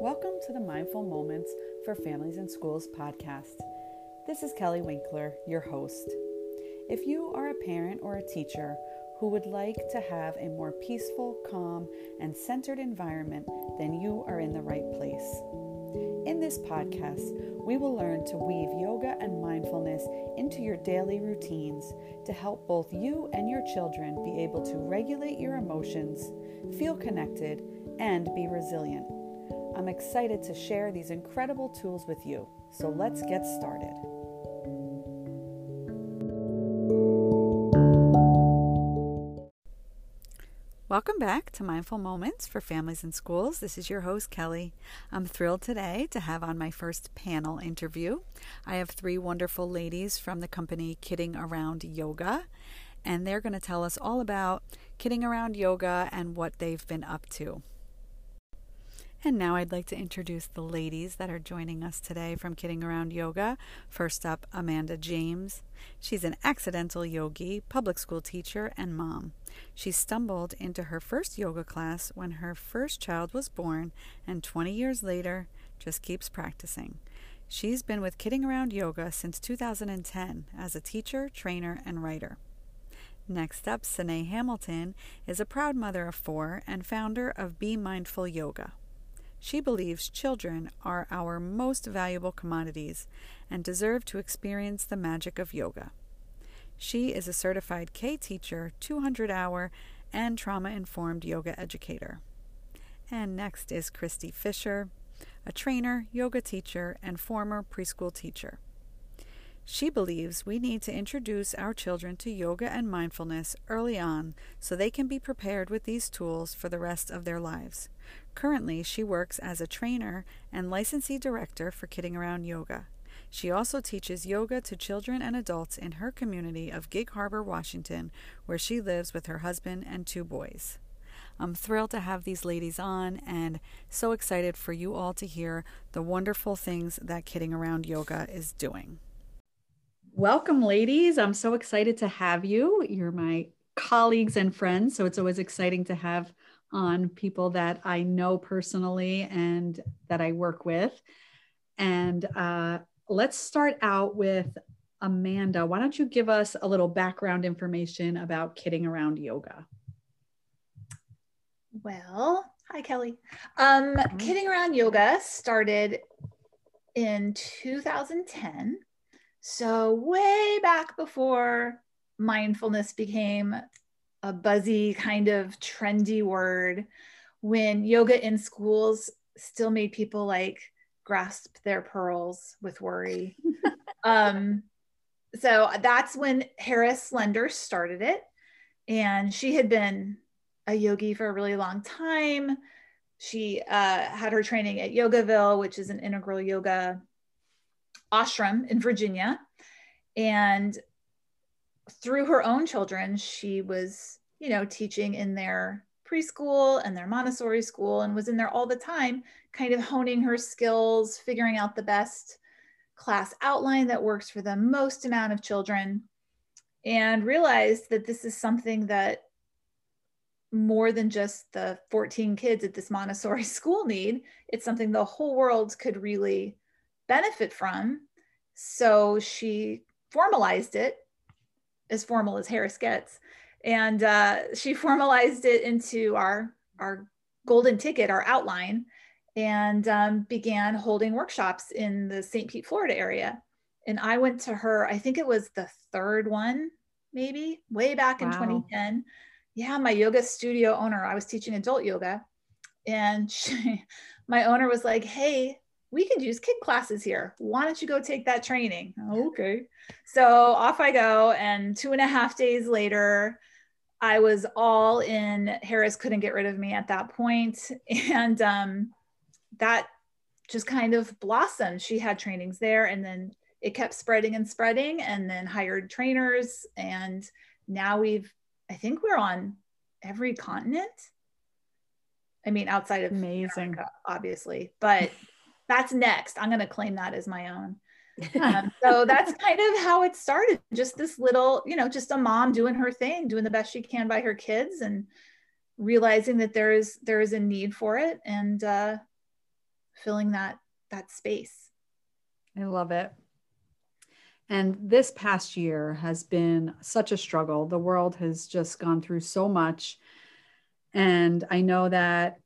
Welcome to the Mindful Moments for Families and Schools podcast. This is Kelly Winkler, your host. If you are a parent or a teacher who would like to have a more peaceful, calm, and centered environment, then you are in the right place. In this podcast, we will learn to weave yoga and mindfulness into your daily routines to help both you and your children be able to regulate your emotions, feel connected, and be resilient. I'm excited to share these incredible tools with you. So let's get started. Welcome back to Mindful Moments for Families and Schools. This is your host, Kelly. I'm thrilled today to have on my first panel interview. I have three wonderful ladies from the company Kidding Around Yoga, and they're going to tell us all about kidding around yoga and what they've been up to. And now I'd like to introduce the ladies that are joining us today from Kidding Around Yoga. First up, Amanda James. She's an accidental yogi, public school teacher, and mom. She stumbled into her first yoga class when her first child was born, and 20 years later, just keeps practicing. She's been with Kidding Around Yoga since 2010 as a teacher, trainer, and writer. Next up, Sine Hamilton is a proud mother of four and founder of Be Mindful Yoga. She believes children are our most valuable commodities and deserve to experience the magic of yoga. She is a certified K teacher, 200 hour, and trauma informed yoga educator. And next is Christy Fisher, a trainer, yoga teacher, and former preschool teacher. She believes we need to introduce our children to yoga and mindfulness early on so they can be prepared with these tools for the rest of their lives. Currently, she works as a trainer and licensee director for Kidding Around Yoga. She also teaches yoga to children and adults in her community of Gig Harbor, Washington, where she lives with her husband and two boys. I'm thrilled to have these ladies on and so excited for you all to hear the wonderful things that Kidding Around Yoga is doing. Welcome, ladies. I'm so excited to have you. You're my colleagues and friends, so it's always exciting to have on people that I know personally and that I work with. And uh, let's start out with Amanda. Why don't you give us a little background information about Kidding Around Yoga? Well, hi, Kelly. Um, mm-hmm. Kidding Around Yoga started in 2010 so, way back before mindfulness became a buzzy, kind of trendy word, when yoga in schools still made people like grasp their pearls with worry. um, so, that's when Haris Lender started it. And she had been a yogi for a really long time. She uh, had her training at Yogaville, which is an integral yoga ashram in Virginia. And through her own children, she was, you know, teaching in their preschool and their Montessori school and was in there all the time, kind of honing her skills, figuring out the best class outline that works for the most amount of children, and realized that this is something that more than just the 14 kids at this Montessori school need. It's something the whole world could really benefit from. So she formalized it, as formal as Haris gets, and uh, she formalized it into our our golden ticket, our outline, and um, began holding workshops in the St. Pete, Florida area. And I went to her. I think it was the third one, maybe way back in wow. 2010. Yeah, my yoga studio owner. I was teaching adult yoga, and she, my owner was like, "Hey, we could use kid classes here. Why don't you go take that training? okay. So off I go. And two and a half days later, I was all in. Haris couldn't get rid of me at that point. And um, that just kind of blossomed. She had trainings there and then it kept spreading and spreading and then hired trainers. And now we've, I think we're on every continent. I mean, outside of amazing, America, obviously, but that's next. I'm going to claim that as my own. um, so that's kind of how it started. Just this little, you know, just a mom doing her thing, doing the best she can by her kids, and realizing that there is there is a need for it, and uh, filling that that space. I love it. And this past year has been such a struggle. The world has just gone through so much. And I know that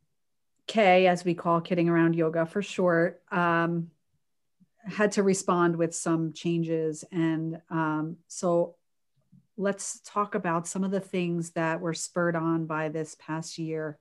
Kay, as we call kidding around yoga for short, um, had to respond with some changes. And um, so let's talk about some of the things that were spurred on by this past year.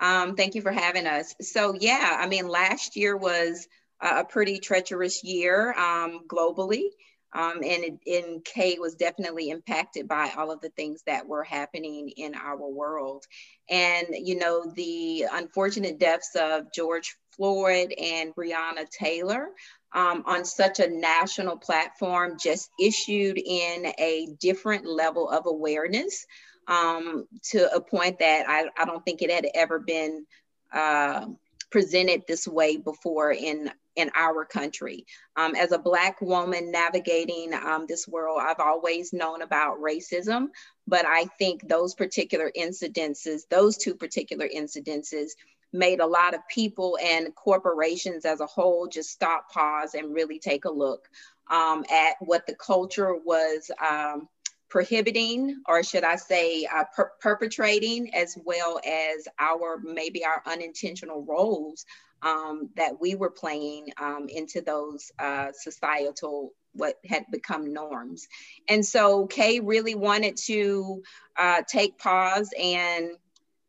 Um, thank you for having us. So, yeah, I mean, last year was a pretty treacherous year um, globally. Um, and, and Kay was definitely impacted by all of the things that were happening in our world. And, you know, the unfortunate deaths of George Floyd and Breonna Taylor um, on such a national platform just issued in a different level of awareness um, to a point that I, I, don't think it had ever been uh, presented this way before in in our country. Um, as a Black woman navigating um, this world, I've always known about racism, but I think those particular incidences, those two particular incidences, made a lot of people and corporations as a whole just stop, pause, and really take a look um, at what the culture was um, prohibiting, or should I say, uh, per- perpetrating, as well as our maybe our unintentional roles um, that we were playing um, into those uh, societal what had become norms. And so Kay really wanted to uh, take pause and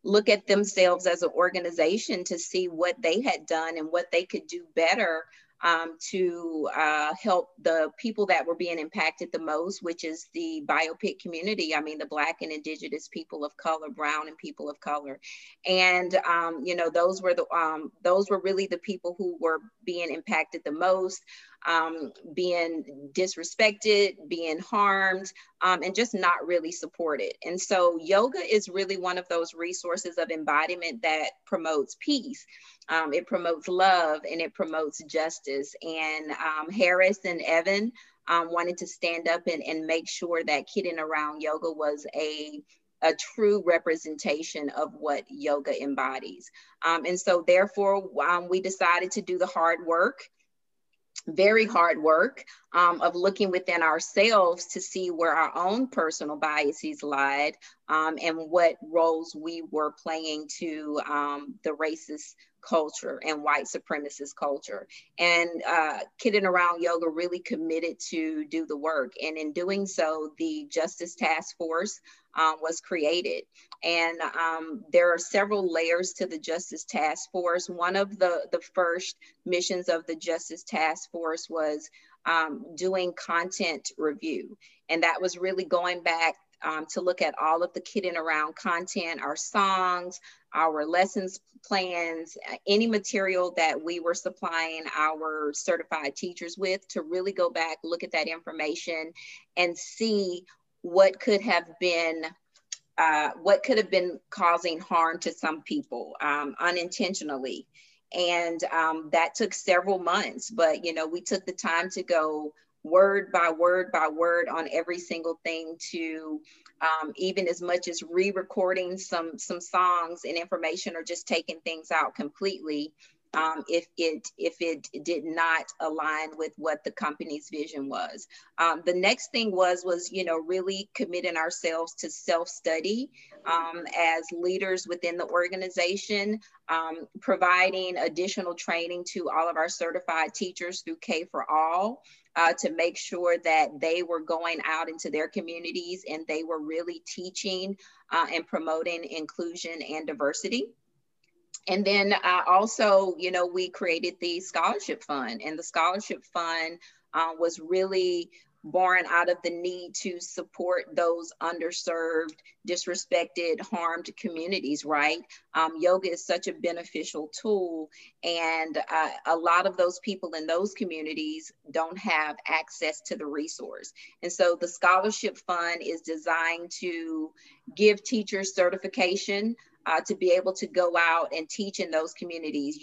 look at themselves as an organization to see what they had done and what they could do better um, to uh, help the people that were being impacted the most, which is the BIPOC community. I mean, the Black and Indigenous people of color, Brown and people of color, and um, you know, those were the um, those were really the people who were being impacted the most um, being disrespected, being harmed, um, and just not really supported. And so, yoga is really one of those resources of embodiment that promotes peace. Um, it promotes love and it promotes justice. And um, Haris and Evan um, wanted to stand up and, and make sure that Kidding Around Yoga was a a true representation of what yoga embodies. Um, and so, therefore, um, we decided to do the hard work very hard work um, of looking within ourselves to see where our own personal biases lied um, and what roles we were playing to um, the racist culture and white supremacist culture. And uh, Kidding Around Yoga really committed to do the work. And in doing so, the Justice Task Force um, was created. And um, there are several layers to the Justice Task Force. One of the, the first missions of the Justice Task Force was um, doing content review. And that was really going back um, to look at all of the kidding around content, our songs, our lessons plans, uh, any material that we were supplying our certified teachers with to really go back, look at that information and see what could have been uh, what could have been causing harm to some people um, unintentionally. And um, that took several months but you know we took the time to go word by word by word on every single thing to um, even as much as re-recording some some songs and information or just taking things out completely um, if it if it did not align with what the company's vision was. Um, the next thing was was you know really committing ourselves to self study um, as leaders within the organization, um, providing additional training to all of our certified teachers through K for All. Uh, to make sure that they were going out into their communities and they were really teaching uh, and promoting inclusion and diversity. And then uh, also, you know, we created the scholarship fund, and the scholarship fund uh, was really born out of the need to support those underserved, disrespected, harmed communities, right? Um, yoga is such a beneficial tool, and uh, a lot of those people in those communities don't have access to the resource. And so the scholarship fund is designed to give teachers certification uh, to be able to go out and teach in those communities.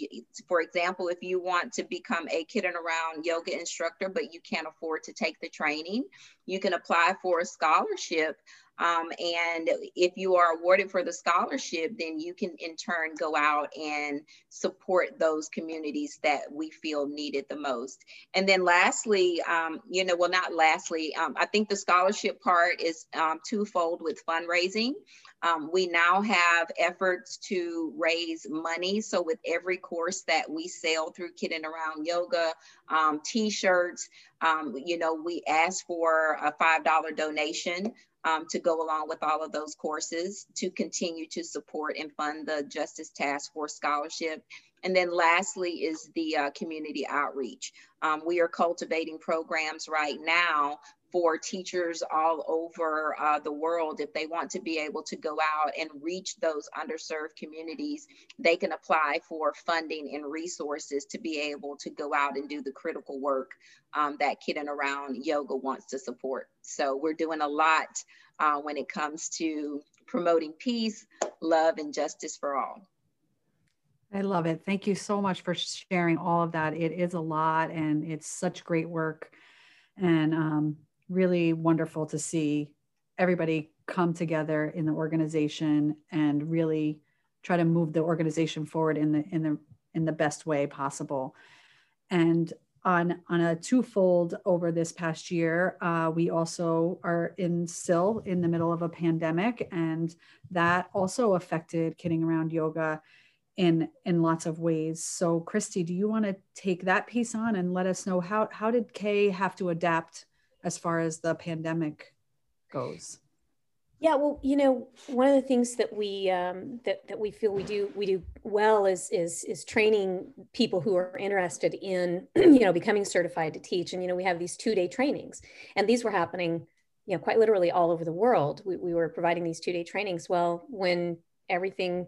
For example, if you want to become a kidding around yoga instructor, but you can't afford to take the training, you can apply for a scholarship Um, and if you are awarded for the scholarship, then you can in turn go out and support those communities that we feel needed the most. And then lastly, um, you know, well, not lastly, um, I think the scholarship part is um, twofold with fundraising. Um, we now have efforts to raise money. So with every course that we sell through Kidding Around Yoga, um, t-shirts, um, you know, we ask for a $5 donation um, to go along with all of those courses to continue to support and fund the Justice Task Force Scholarship. And then lastly is the uh, community outreach. Um, we are cultivating programs right now for teachers all over uh, the world. If they want to be able to go out and reach those underserved communities, they can apply for funding and resources to be able to go out and do the critical work um, that Kidding Around Yoga wants to support. So we're doing a lot uh, when it comes to promoting peace, love, and justice for all. I love it. Thank you so much for sharing all of that. It is a lot and it's such great work. And um, really wonderful to see everybody come together in the organization and really try to move the organization forward in the in the in the best way possible. And on on a twofold over this past year uh, we also are in still in the middle of a pandemic and that also affected kidding around yoga in in lots of ways. So christy do you want to take that piece on and let us know how how did kay have to adapt as far as the pandemic goes? Yeah, well, you know, one of the things that we um, that that we feel we do we do well is is is training people who are interested in you know becoming certified to teach, and you know we have these two day trainings, and these were happening you know quite literally all over the world. We we were providing these two day trainings. Well, when everything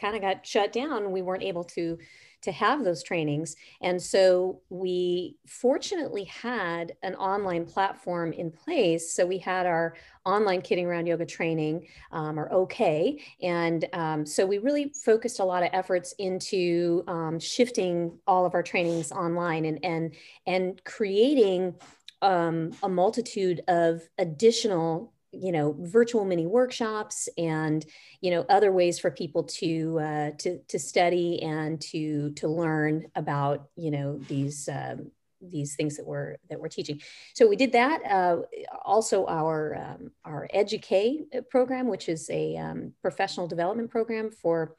kind of got shut down, we weren't able to to have those trainings. And so we fortunately had an online platform in place. So we had our online kidding around yoga training, um, or OK. And um, so we really focused a lot of efforts into um, shifting all of our trainings online and, and, and creating um, a multitude of additional you know virtual mini workshops and you know other ways for people to uh, to to study and to to learn about you know these um, these things that we're that we're teaching. So we did that. Uh, also, our um, our Educate program, which is a um, professional development program for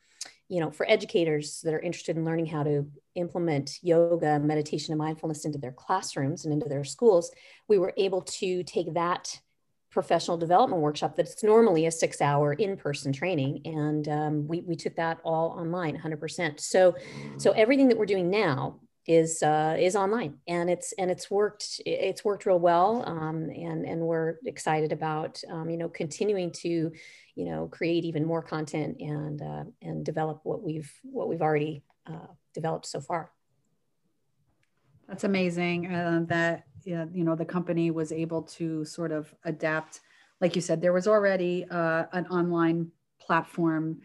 you know for educators that are interested in learning how to implement yoga, meditation, and mindfulness into their classrooms and into their schools. We were able to take that professional development workshop that's normally a six hour in-person training and um, we, we took that all online 100% so so everything that we're doing now is uh, is online and it's and it's worked it's worked real well um, and and we're excited about um, you know continuing to you know create even more content and uh, and develop what we've what we've already uh, developed so far. That's amazing uh, that you know the company was able to sort of adapt. Like you said there was already uh, an online platform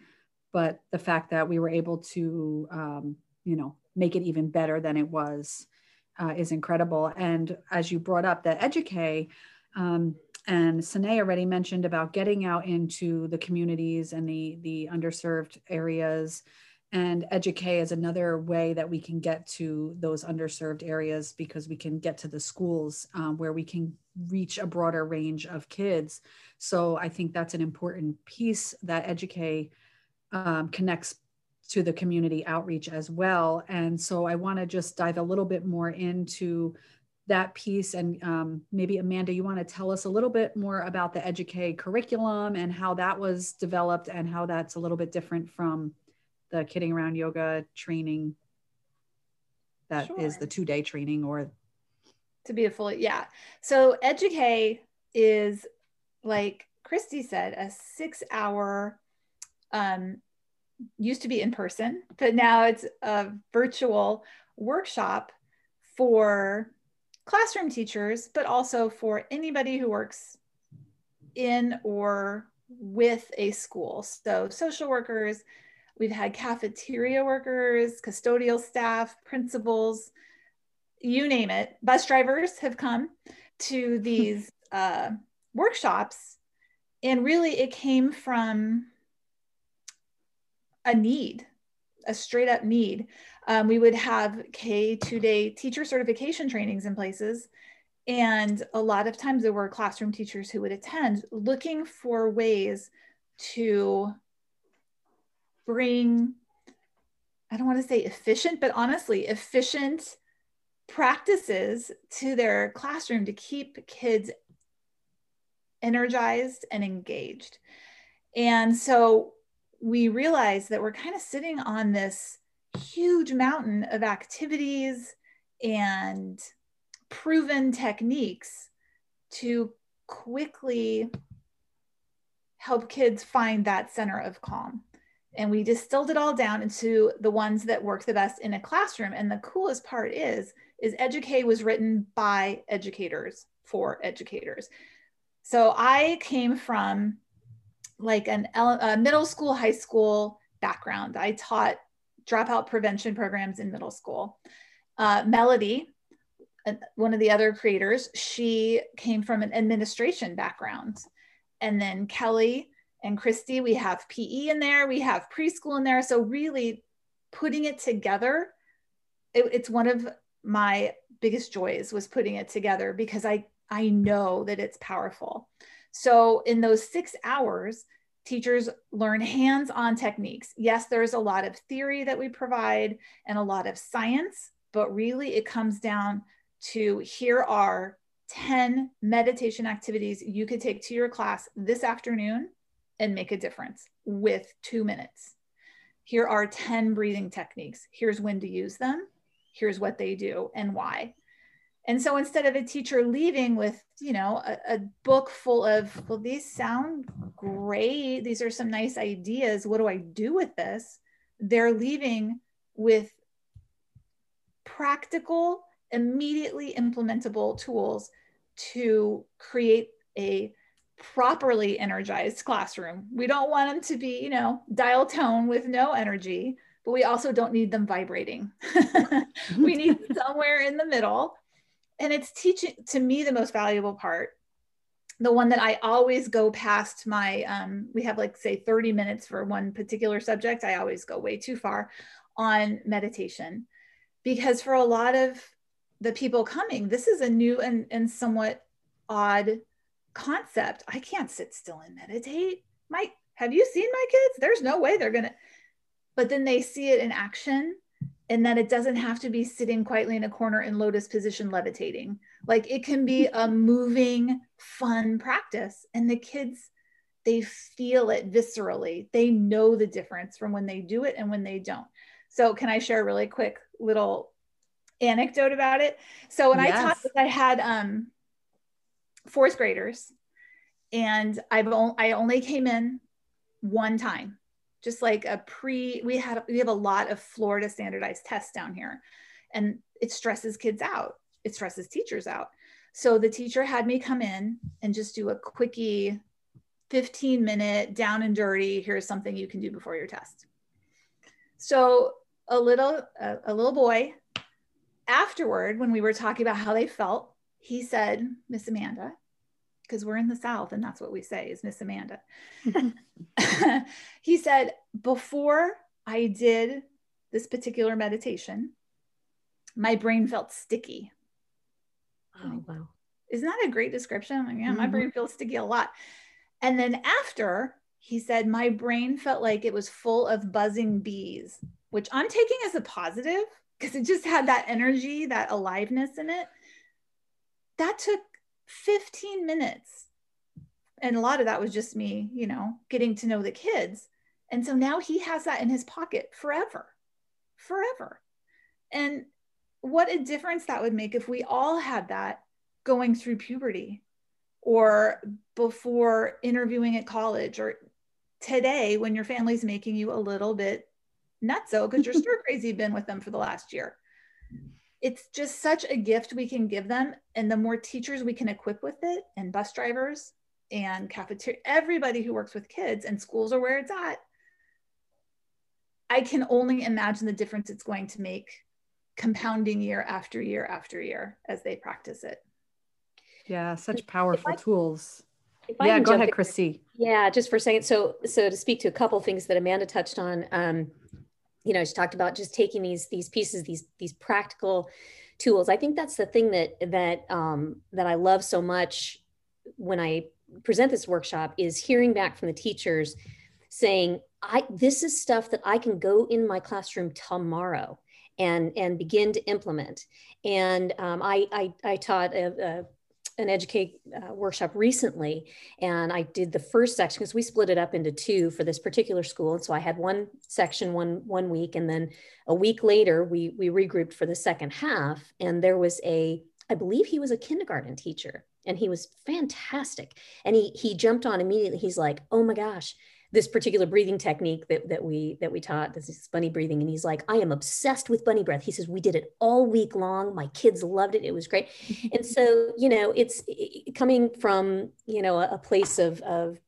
but the fact that we were able to um, you know make it even better than it was uh, is incredible. And as you brought up the educate um, and Sine already mentioned about getting out into the communities and the the underserved areas and educate is another way that we can get to those underserved areas because we can get to the schools um, where we can reach a broader range of kids. So i think that's an important piece that educate um, connects to the community outreach as well. And so i want to just dive a little bit more into that piece and um, maybe amanda you want to tell us a little bit more about the educate curriculum and how that was developed and how that's a little bit different from the kidding around yoga training that sure. is the two day training or to be a fully yeah so educate is like christy said a six hour um used to be in person but now it's a virtual workshop for classroom teachers but also for anybody who works in or with a school so social workers We've had cafeteria workers, custodial staff, principals, you name it. Bus drivers have come to these uh, workshops. And really it came from a need a straight up need. Um, we would have k two day teacher certification trainings in places. And a lot of times there were classroom teachers who would attend looking for ways to bring i don't want to say efficient but honestly efficient practices to their classroom to keep kids energized and engaged. And so we realized that we're kind of sitting on this huge mountain of activities and proven techniques to quickly help kids find that center of calm. And we distilled it all down into the ones that work the best in a classroom. And the coolest part is, is Educate was written by educators for educators. So I came from like an a middle school, high school background. I taught dropout prevention programs in middle school. Uh, Melody, uh, one of the other creators, she came from an administration background. And then Kelly and Christy, we have PE in there, we have preschool in there. So really putting it together, it, it's one of my biggest joys was putting it together because I I know that it's powerful. So, in those six hours, teachers learn hands on techniques. Yes, there's a lot of theory that we provide and a lot of science, but really it comes down to here are 10 meditation activities you could take to your class this afternoon and make a difference with two minutes. Here are 10 breathing techniques. Here's when to use them. Here's what they do and why. And so instead of a teacher leaving with, you know, a, a, book full of, well, these sound great. These are some nice ideas. What do I do with this? They're leaving with practical, immediately implementable tools to create a properly energized classroom. We don't want them to be, you know, dial tone with no energy, but we also don't need them vibrating. we need somewhere in the middle and it's teaching to me the most valuable part the one that i always go past my um, we have like say 30 minutes for one particular subject i always go way too far on meditation because for a lot of the people coming this is a new and, and somewhat odd concept i can't sit still and meditate. My have you seen my kids? There's no way they're gonna but then they see it in action and that it doesn't have to be sitting quietly in a corner in lotus position levitating. Like it can be a moving fun practice and the kids they feel it viscerally. They know the difference from when they do it and when they don't. So can i share a really quick little anecdote about it? So when yes. i taught this i had um fourth graders and i've only i only came in one time just like a pre we had we have a lot of florida standardized tests down here and it stresses kids out. It stresses teachers out. So the teacher had me come in and just do a quickie 15 minute down and dirty here's something you can do before your test. So a little a, a little boy afterward when we were talking about how they felt he said miss amanda because we're in the South and that's what we say is Miss Amanda. he said, Before I did this particular meditation, my brain felt sticky. Oh, wow. Isn't that a great description? Like, yeah, mm-hmm. my brain feels sticky a lot. And then after, he said, My brain felt like it was full of buzzing bees, which I'm taking as a positive because it just had that energy, that aliveness in it. That took 15 minutes. And a lot of that was just me, you know, getting to know the kids. And so now he has that in his pocket forever, forever. And what a difference that would make if we all had that going through puberty or before interviewing at college or today when your family's making you a little bit nutso because you're stir crazy been with them for the last year it's just such a gift we can give them and the more teachers we can equip with it and bus drivers and cafeteria everybody who works with kids and schools are where it's at i can only imagine the difference it's going to make compounding year after year after year as they practice it yeah such powerful I, tools yeah, go ahead, Christy. Yeah, just for a second. So, so to speak to a couple things that Amanda touched on, um, you know, she talked about just taking these these pieces, these these practical tools. I think that's the thing that that um, that I love so much when I present this workshop is hearing back from the teachers saying, "I this is stuff that I can go in my classroom tomorrow." And, and begin to implement. And um, I, I, I taught a, a an educate uh, workshop recently and i did the first section because we split it up into two for this particular school and so i had one section one one week and then a week later we we regrouped for the second half and there was a i believe he was a kindergarten teacher and he was fantastic and he he jumped on immediately. He's like oh my gosh this particular breathing technique that, that we that we taught this is bunny breathing. And he's like i am obsessed with bunny breath. He says we did it all week long. My kids loved it. It was great. And so you know it's coming from you know a, a place of, of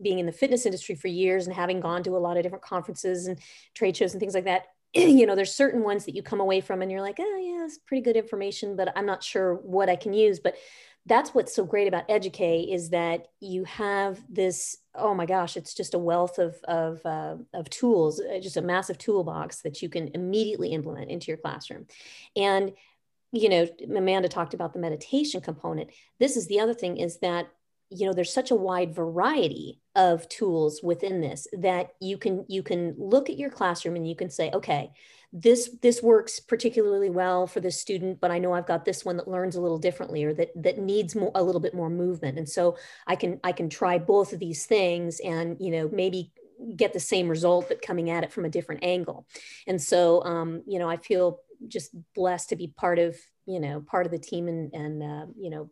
being in the fitness industry for years and having gone to a lot of different conferences and trade shows and things like that you know there's certain ones that you come away from and you're like oh yeah it's pretty good information but i'm not sure what i can use. But that's what's so great about educate is that you have this oh my gosh it's just a wealth of of, uh, of tools uh, just a massive toolbox that you can immediately implement into your classroom. And you know amanda talked about the meditation component. This is the other thing is that you know there's such a wide variety of tools within this that you can you can look at your classroom and you can say okay this this works particularly well for this student but i know i've got this one that learns a little differently or that that needs more a little bit more movement. And so i can i can try both of these things and you know maybe get the same result but coming at it from a different angle. And so um, you know i feel just blessed to be part of you know part of the team and and uh, you know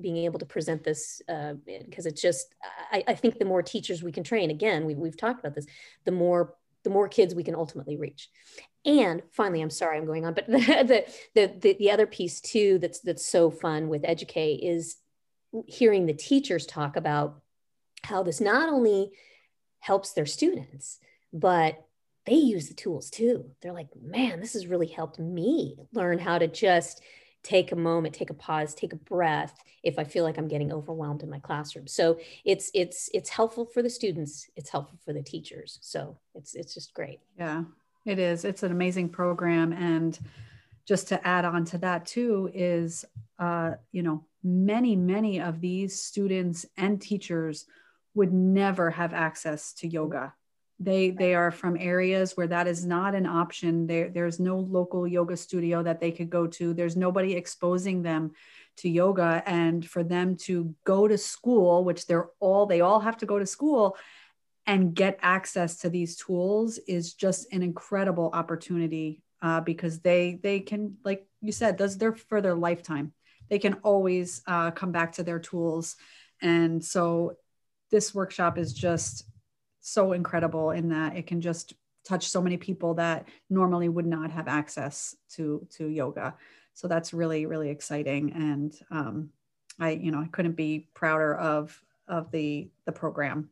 being able to present this because uh, it's just I, I, think the more teachers we can train again we, we've talked about this the more the more kids we can ultimately reach. And finally i'm sorry i'm going on but the, the the the, other piece too that's that's so fun with educate is hearing the teachers talk about how this not only helps their students but they use the tools too. They're like man this has really helped me learn how to just take a moment take a pause take a breath if i feel like i'm getting overwhelmed in my classroom. So it's it's it's helpful for the students it's helpful for the teachers. So it's it's just great. Yeah it is. It's an amazing program. And just to add on to that too is uh, you know many many of these students and teachers would never have access to yoga they they are from areas where that is not an option. There there's no local yoga studio that they could go to. There's nobody exposing them to yoga. And for them to go to school which they're all they all have to go to school and get access to these tools is just an incredible opportunity uh, because they they can like you said those they're for their lifetime. They can always uh, come back to their tools. And so this workshop is just so incredible in that it can just touch so many people that normally would not have access to to yoga. So that's really really exciting. And um, i you know i couldn't be prouder of of the the program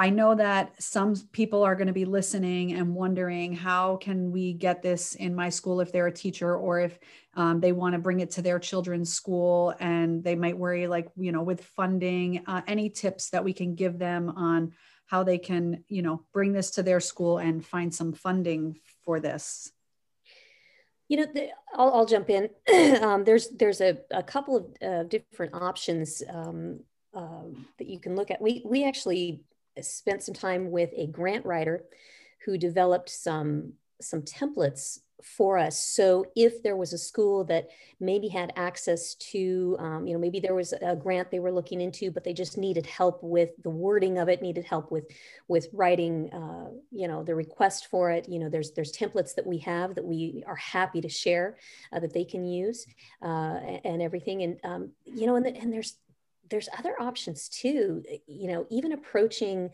I know that some people are going to be listening and wondering how can we get this in my school if they're a teacher or if um, they want to bring it to their children's school and they might worry like you know with funding uh, any tips that we can give them on how they can you know bring this to their school and find some funding for this? You know the, I'll, I'll, jump in. Um, there's there's a, a couple of uh, different options um, uh, that you can look at. We we actually spent some time with a grant writer who developed some some templates for us. So if there was a school that maybe had access to, um, you know, maybe there was a grant they were looking into, but they just needed help with the wording of it, needed help with with writing, uh, you know, the request for it. You know, there's there's templates that we have that we are happy to share uh, that they can use uh, and everything. And um, you know, and, the, and there's there's other options too. Eh, you know, even approaching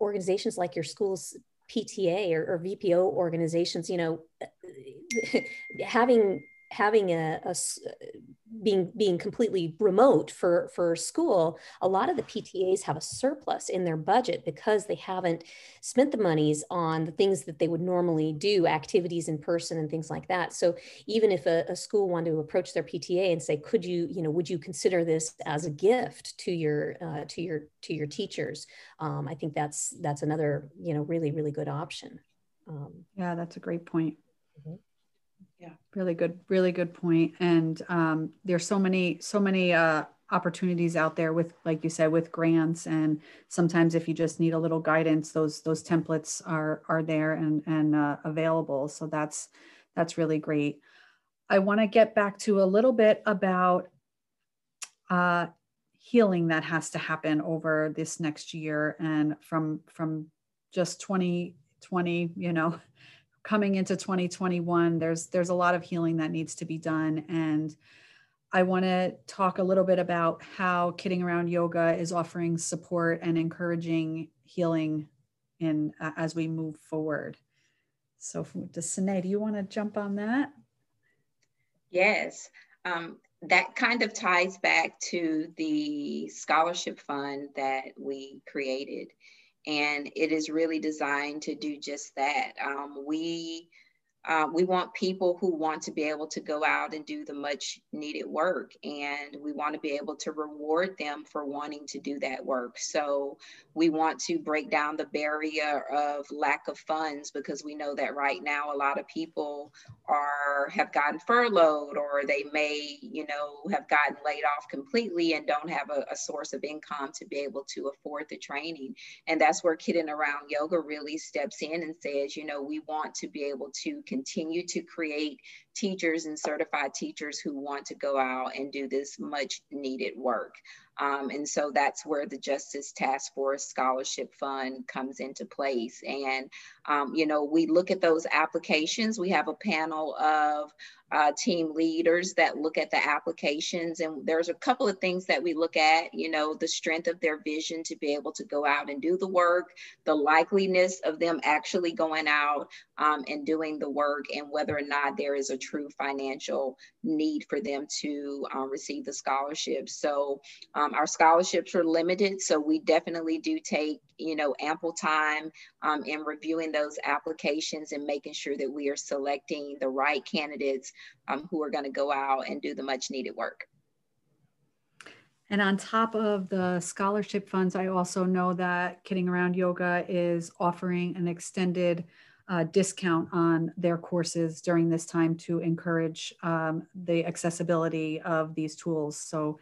organizations like your school's PTA or, or PTO organizations. You know, eh, eh, having having a, a, being being completely remote for for school a lot of the ptas have a surplus in their budget because they haven't spent the monies on the things that they would normally do activities in person and things like that. So even if a, a school wanted to approach their pta and say could you you know would you consider this as a gift to your uh, to your to your teachers? Um, i think that's that's another you know really really good option. Um, yeah that's a great point. Mm-hmm yeah. Really good really good point. And um, there's so many so many uh, opportunities out there with like you said with grants. And sometimes if you just need a little guidance those those templates are are there and and uh, available. So that's that's really great. I want to get back to a little bit about uh, healing that has to happen over this next year and from from just 2020 you know coming into 2021 there's there's a lot of healing that needs to be done. And i want to talk a little bit about how kidding around yoga is offering support and encouraging healing in uh, as we move forward. So does Sine, do you want to jump on that? Yes. Um, that kind of ties back to the scholarship fund that we created and it is really designed to do just that. Um, we uh, we want people who want to be able to go out and do the much needed work, and we want to be able to reward them for wanting to do that work. So we want to break down the barrier of lack of funds because we know that right now a lot of people are have gotten furloughed or they may, you know, have gotten laid off completely and don't have a, a source of income to be able to afford the training. And that's where Kidding Around Yoga really steps in and says, you know, we want to be able to continue to create teachers and certified teachers who want to go out and do this much needed work. Um, and so that's where the Justice Task Force Scholarship Fund comes into place. And, um, you know, we look at those applications. We have a panel of uh, team leaders that look at the applications. And there's a couple of things that we look at, you know, the strength of their vision to be able to go out and do the work, the likeliness of them actually going out um, and doing the work, and whether or not there is a true financial need for them to uh, receive the scholarship. So um, our scholarships are limited, so we definitely do take you know ample time um, in reviewing those applications and making sure that we are selecting the right candidates um, who are going to go out and do the much needed work. And on top of the scholarship funds, I also know that Kidding Around Yoga is offering an extended uh, discount on their courses during this time to encourage um, the accessibility of these tools. So,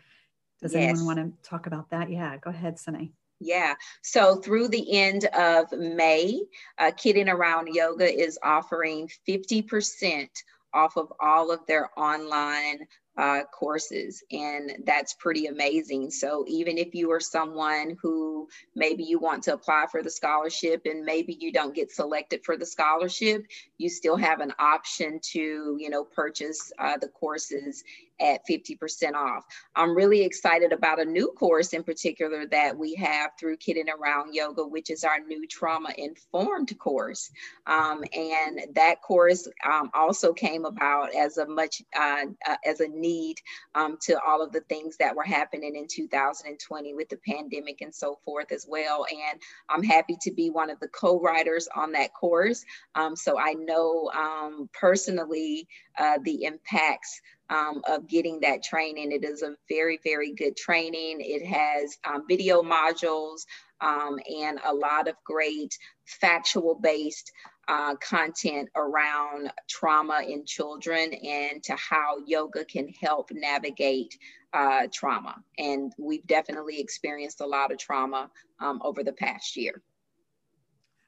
does yes. anyone want to talk about that? Yeah, go ahead, Sunny. Yeah. So through the end of May, uh, Kidding Around Yoga is offering 50% off of all of their online uh, courses and that's pretty amazing so even if you are someone who maybe you want to apply for the scholarship and maybe you don't get selected for the scholarship you still have an option to you know purchase uh, the courses at 50% off. I'm really excited about a new course in particular that we have through Kidding Around Yoga, which is our new trauma informed course. Um, and that course um, also came about as a much uh, uh, as a need um, to all of the things that were happening in 2020 with the pandemic and so forth as well. And I'm happy to be one of the co-writers on that course. Um, so I know um, personally uh, the impacts um, of getting that training. It is a very, very good training. It has um, video modules um, and a lot of great factual based uh, content around trauma in children and to how yoga can help navigate uh, trauma. And we've definitely experienced a lot of trauma um, over the past year.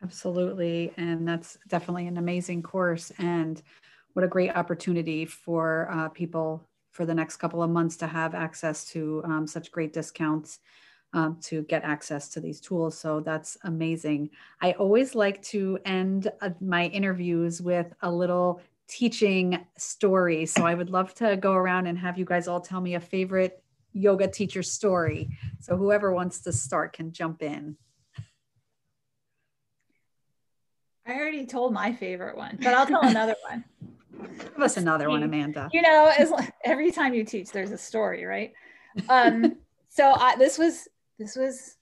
Absolutely. And that's definitely an amazing course. And what a great opportunity for uh, people for the next couple of months to have access to um, such great discounts um, to get access to these tools. So that's amazing. I always like to end uh, my interviews with a little teaching story. So I would love to go around and have you guys all tell me a favorite yoga teacher story. So whoever wants to start can jump in. I already told my favorite one, but I'll tell another one. Give us another one, Amanda. You know, as, every time you teach, there's a story, right? Um, so I, this was this was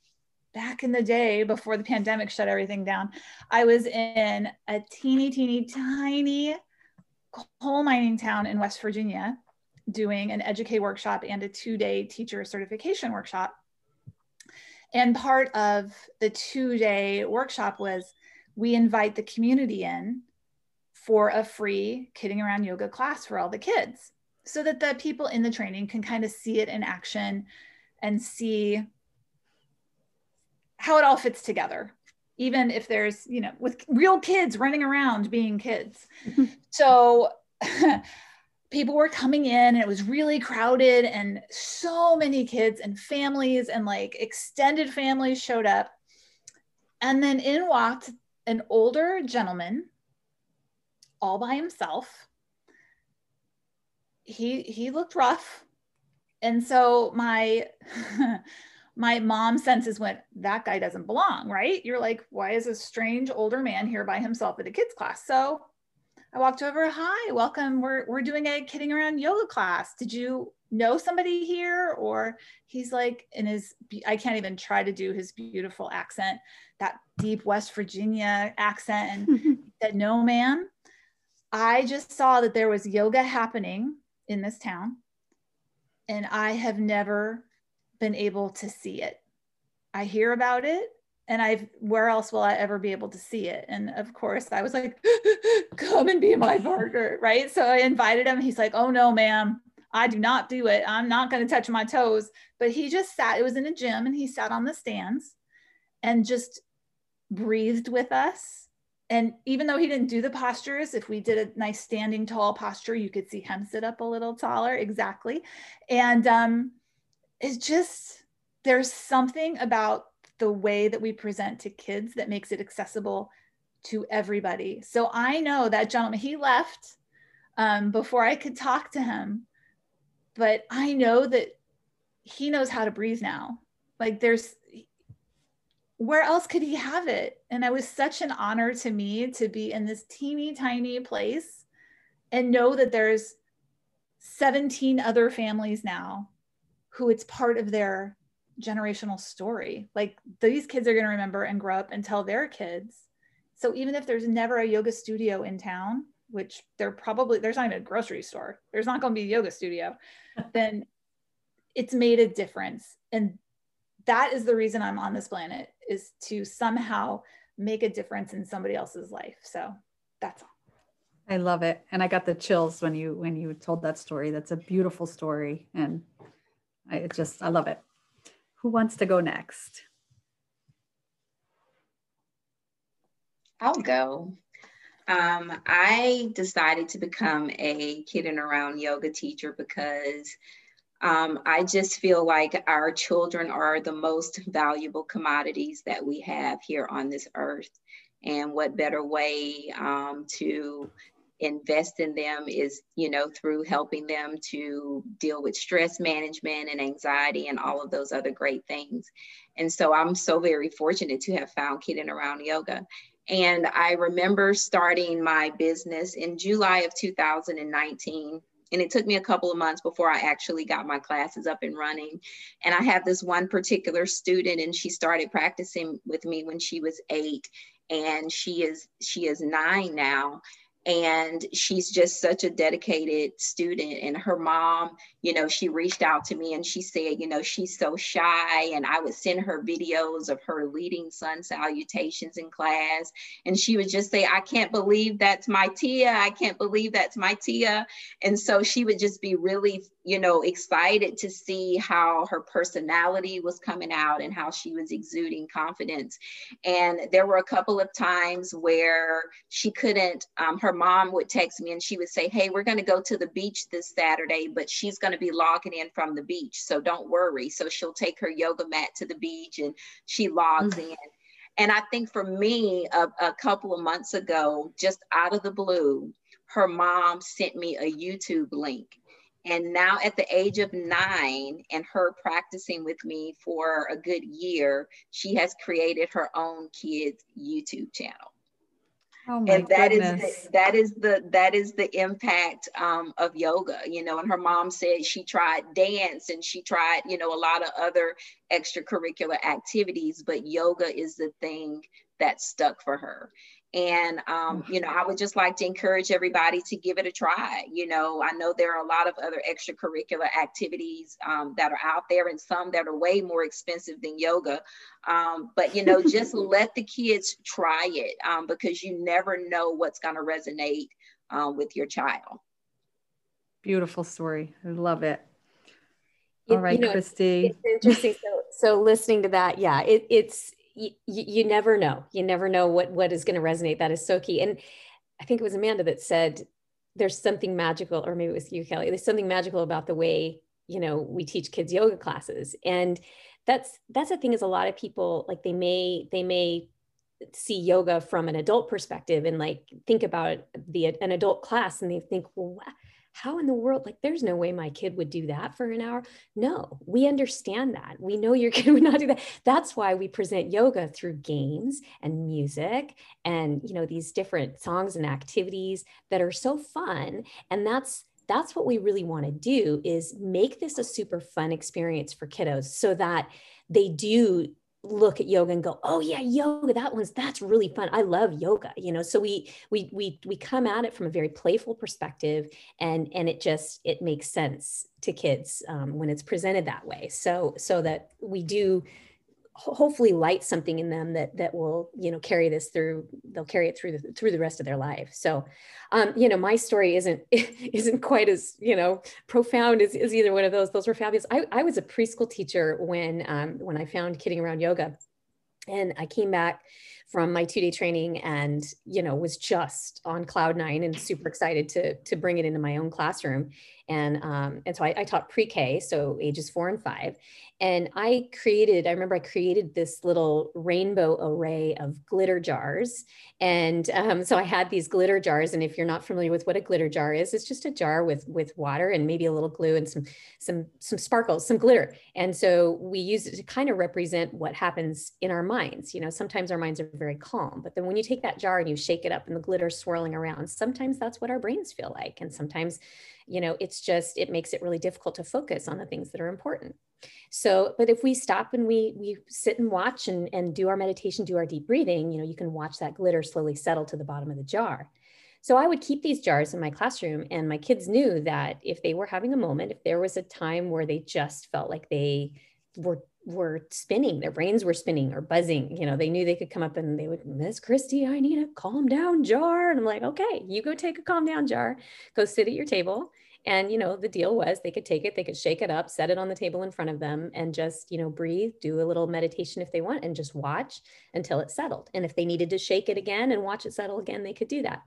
back in the day before the pandemic shut everything down. I was in a teeny, teeny, tiny coal mining town in West Virginia doing an educate workshop and a two day teacher certification workshop. And part of the two day workshop was we invite the community in for a free kidding around yoga class for all the kids so that the people in the training can kind of see it in action and see how it all fits together even if there's you know with real kids running around being kids. Mm-hmm. So people were coming in and it was really crowded and so many kids and families and like extended families showed up. And then in walked an older gentleman all by himself. He he looked rough. And so my my mom senses went that guy doesn't belong right? You're like why is a strange older man here by himself at a kids class? So i walked over hi welcome. We're, we're doing a kidding around yoga class. Did you know somebody here? Or he's like in his i can't even try to do his beautiful accent that deep west virginia accent. And said no man i just saw that there was yoga happening in this town and i have never been able to see it. I hear about it and I've where else will I ever be able to see it? And of course, I was like, come and be my partner, right? So I invited him. He's like, oh no, ma'am, I do not do it. I'm not going to touch my toes. But he just sat, it was in a gym, and he sat on the stands and just breathed with us. And even though he didn't do the postures, if we did a nice standing tall posture, you could see him sit up a little taller. Exactly. And um, is just there's something about the way that we present to kids that makes it accessible to everybody. So I know that gentleman, he left um, before I could talk to him, but I know that he knows how to breathe now. Like there's, where else could he have it? And it was such an honor to me to be in this teeny tiny place and know that there's 17 other families now who it's part of their generational story. Like these kids are going to remember and grow up and tell their kids. So even if there's never a yoga studio in town, which there probably there's not even a grocery store, there's not going to be a yoga studio, then it's made a difference. And that is the reason I'm on this planet is to somehow make a difference in somebody else's life. So that's all. I love it. And I got the chills when you when you told that story. That's a beautiful story and I just, I love it. Who wants to go next? I'll go. Um, I decided to become a kidding around yoga teacher because um, I just feel like our children are the most valuable commodities that we have here on this earth. And what better way um, to invest in them is you know through helping them to deal with stress management and anxiety and all of those other great things. And so i'm so very fortunate to have found kidding around yoga. And i remember starting my business in july of 2019 and it took me a couple of months before I actually got my classes up and running. And I have this one particular student, and she started practicing with me when she was eight, and she is she is nine now and she's just such a dedicated student. And her mom you know she reached out to me and she said you know she's so shy. And i would send her videos of her leading sun salutations in class. And she would just say i can't believe that's my tia. I can't believe that's my tia. And so she would just be really you know excited to see how her personality was coming out and how she was exuding confidence. And there were a couple of times where she couldn't um, her mom would text me and she would say hey we're going to go to the beach this saturday but she's going to be logging in from the beach so don't worry so she'll take her yoga mat to the beach and she logs mm-hmm. in and i think for me a, a couple of months ago just out of the blue her mom sent me a youtube link and now at the age of nine and her practicing with me for a good year, she has created her own kids YouTube channel. Oh and that goodness. is the, that is the that is the impact um, of yoga you know and her mom said she tried dance and she tried you know a lot of other extracurricular activities but yoga is the thing that stuck for her and, um, you know, I would just like to encourage everybody to give it a try. You know, I know there are a lot of other extracurricular activities um, that are out there and some that are way more expensive than yoga. Um, but, you know, just let the kids try it um, because you never know what's going to resonate uh, with your child. Beautiful story. I love it. All right, you know, Christy. It's interesting. So, so listening to that, yeah, it, it's you, you never know. You never know what what is going to resonate. That is so key. And I think it was Amanda that said there's something magical, or maybe it was you, Kelly. There's something magical about the way you know we teach kids yoga classes, and that's that's the thing is a lot of people like they may they may see yoga from an adult perspective and like think about the an adult class and they think well how in the world like there's no way my kid would do that for an hour. No we understand that. We know your kid would not do that. That's why we present yoga through games and music and you know these different songs and activities that are so fun. And that's that's what we really want to do is make this a super fun experience for kiddos so that they do look at yoga and go oh yeah yoga that one's that's really fun i love yoga you know? So we we we we come at it from a very playful perspective and and it just it makes sense to kids um, when it's presented that way. So so that we do hopefully light something in them that that will you know carry this through they'll carry it through the through the rest of their life. So um you know my story isn't isn't quite as you know profound as, as either one of those. Those were fabulous. I, I was a preschool teacher when um when i found kidding around yoga. And i came back from my two day training and you know was just on cloud nine and super excited to to bring it into my own classroom and um, and so I, I taught pre-K, so ages four and five, and I created. I remember I created this little rainbow array of glitter jars, and um, so I had these glitter jars. And if you're not familiar with what a glitter jar is, it's just a jar with with water and maybe a little glue and some some some sparkles, some glitter. And so we use it to kind of represent what happens in our minds. You know, sometimes our minds are very calm, but then when you take that jar and you shake it up and the glitter swirling around, sometimes that's what our brains feel like, and sometimes you know it's just it makes it really difficult to focus on the things that are important. So but if we stop and we we sit and watch and and do our meditation do our deep breathing you know you can watch that glitter slowly settle to the bottom of the jar. So i would keep these jars in my classroom and my kids knew that if they were having a moment if there was a time where they just felt like they were were spinning their brains were spinning or buzzing you know they knew they could come up and they would miss christy i need a calm down jar. And i'm like okay you go take a calm down jar go sit at your table. And you know the deal was they could take it they could shake it up set it on the table in front of them and just you know breathe do a little meditation if they want and just watch until it settled. And if they needed to shake it again and watch it settle again they could do that.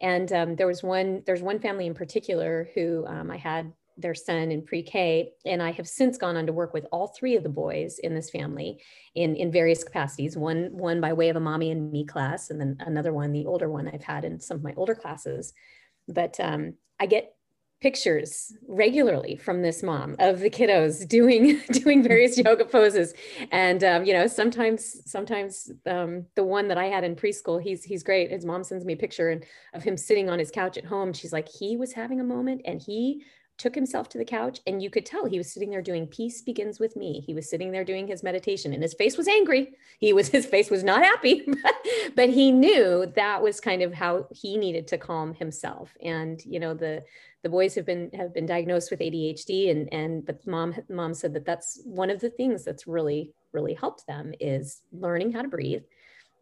And um, there was one there's one family in particular who um, i had their son in pre-K, and I have since gone on to work with all three of the boys in this family in in various capacities. One one by way of a mommy and me class, and then another one, the older one, I've had in some of my older classes. But um, I get pictures regularly from this mom of the kiddos doing doing various yoga poses and um, you know sometimes sometimes um, the one that i had in preschool he's he's great his mom sends me a picture and of him sitting on his couch at home she's like he was having a moment and he took himself to the couch and you could tell he was sitting there doing peace begins with me. He was sitting there doing his meditation and his face was angry. He was his face was not happy but, he knew that was kind of how he needed to calm himself. And you know the the boys have been have been diagnosed with ADHD and and but mom mom said that that's one of the things that's really really helped them is learning how to breathe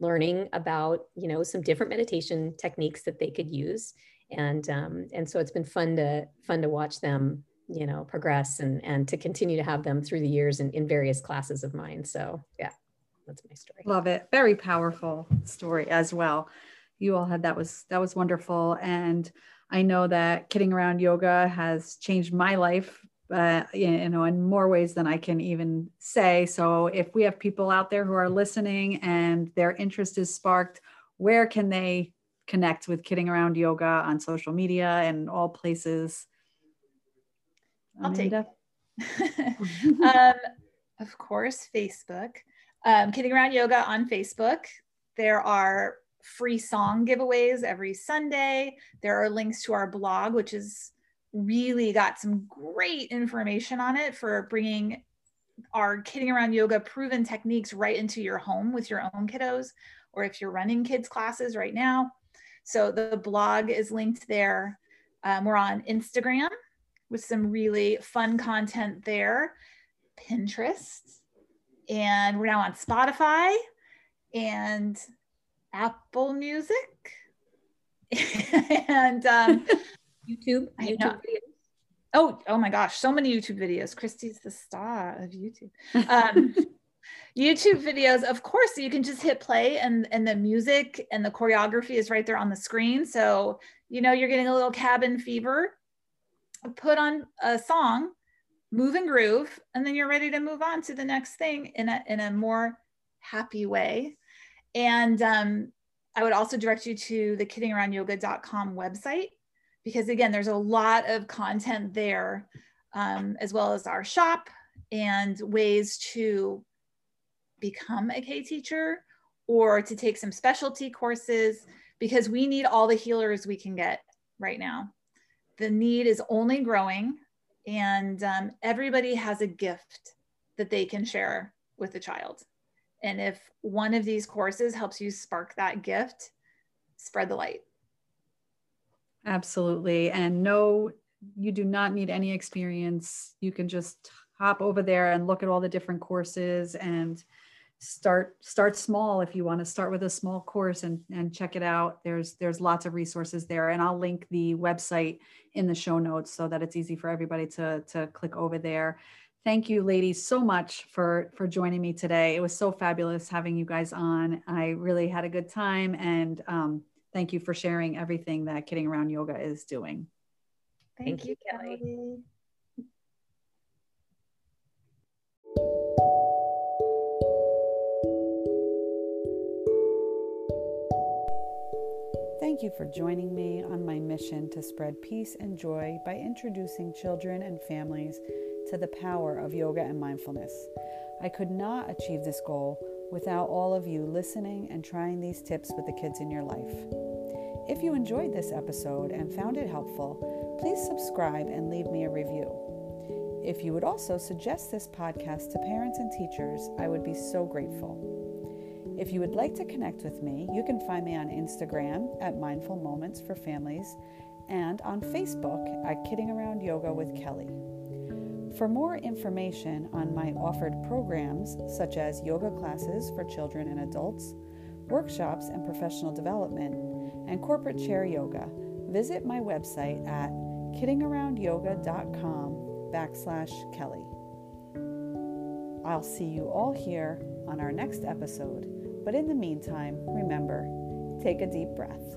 learning about you know some different meditation techniques that they could use and um, and so it's been fun to fun to watch them you know progress and and to continue to have them through the years in, in various classes of mine. So yeah that's my story. Love it. Very powerful story as well. You all had that was that was wonderful. And i know that kidding around yoga has changed my life uh, you know in more ways than i can even say. So if we have people out there who are listening and their interest is sparked where can they connect with Kidding Around Yoga on social media and all places? I'll Amanda? take um, of course, Facebook. Um, Kidding Around Yoga on Facebook. There are free song giveaways every Sunday. There are links to our blog, which is really got some great information on it for bringing our kidding around yoga proven techniques right into your home with your own kiddos, or if you're running kids classes right now. So the blog is linked there. Um, we're on Instagram with some really fun content there, Pinterest, and we're now on Spotify and Apple Music and um, YouTube. YouTube Oh, oh my gosh, so many YouTube videos. Christy's the star of YouTube. Um, YouTube videos, of course, you can just hit play and, and the music and the choreography is right there on the screen. So, you know, you're getting a little cabin fever. Put on a song, move and groove, and then you're ready to move on to the next thing in a, in a more happy way. And um, I would also direct you to the kiddingaroundyoga.com website because again, there's a lot of content there, um, as well as our shop and ways to become a K teacher or to take some specialty courses because we need all the healers we can get right now. The need is only growing, and um, everybody has a gift that they can share with the child. And if one of these courses helps you spark that gift, spread the light. Absolutely. And no, you do not need any experience. You can just hop over there and look at all the different courses and start start small if you want to start with a small course and and check it out there's there's lots of resources there and i'll link the website in the show notes so that it's easy for everybody to to click over there thank you ladies so much for for joining me today it was so fabulous having you guys on i really had a good time and um, thank you for sharing everything that Kidding Around Yoga is doing. Thank, thank you, Kelly. Kelly. Thank you for joining me on my mission to spread peace and joy by introducing children and families to the power of yoga and mindfulness. I could not achieve this goal without all of you listening and trying these tips with the kids in your life. If you enjoyed this episode and found it helpful, please subscribe and leave me a review. If you would also suggest this podcast to parents and teachers, I would be so grateful. If you would like to connect with me, you can find me on Instagram at Mindful Moments for Families and on Facebook at Kidding Around Yoga with Kelly. For more information on my offered programs, such as yoga classes for children and adults, workshops and professional development, and corporate chair yoga, visit my website at kiddingaroundyoga.com backslash Kelly. I'll see you all here on our next episode, but in the meantime, remember, take a deep breath.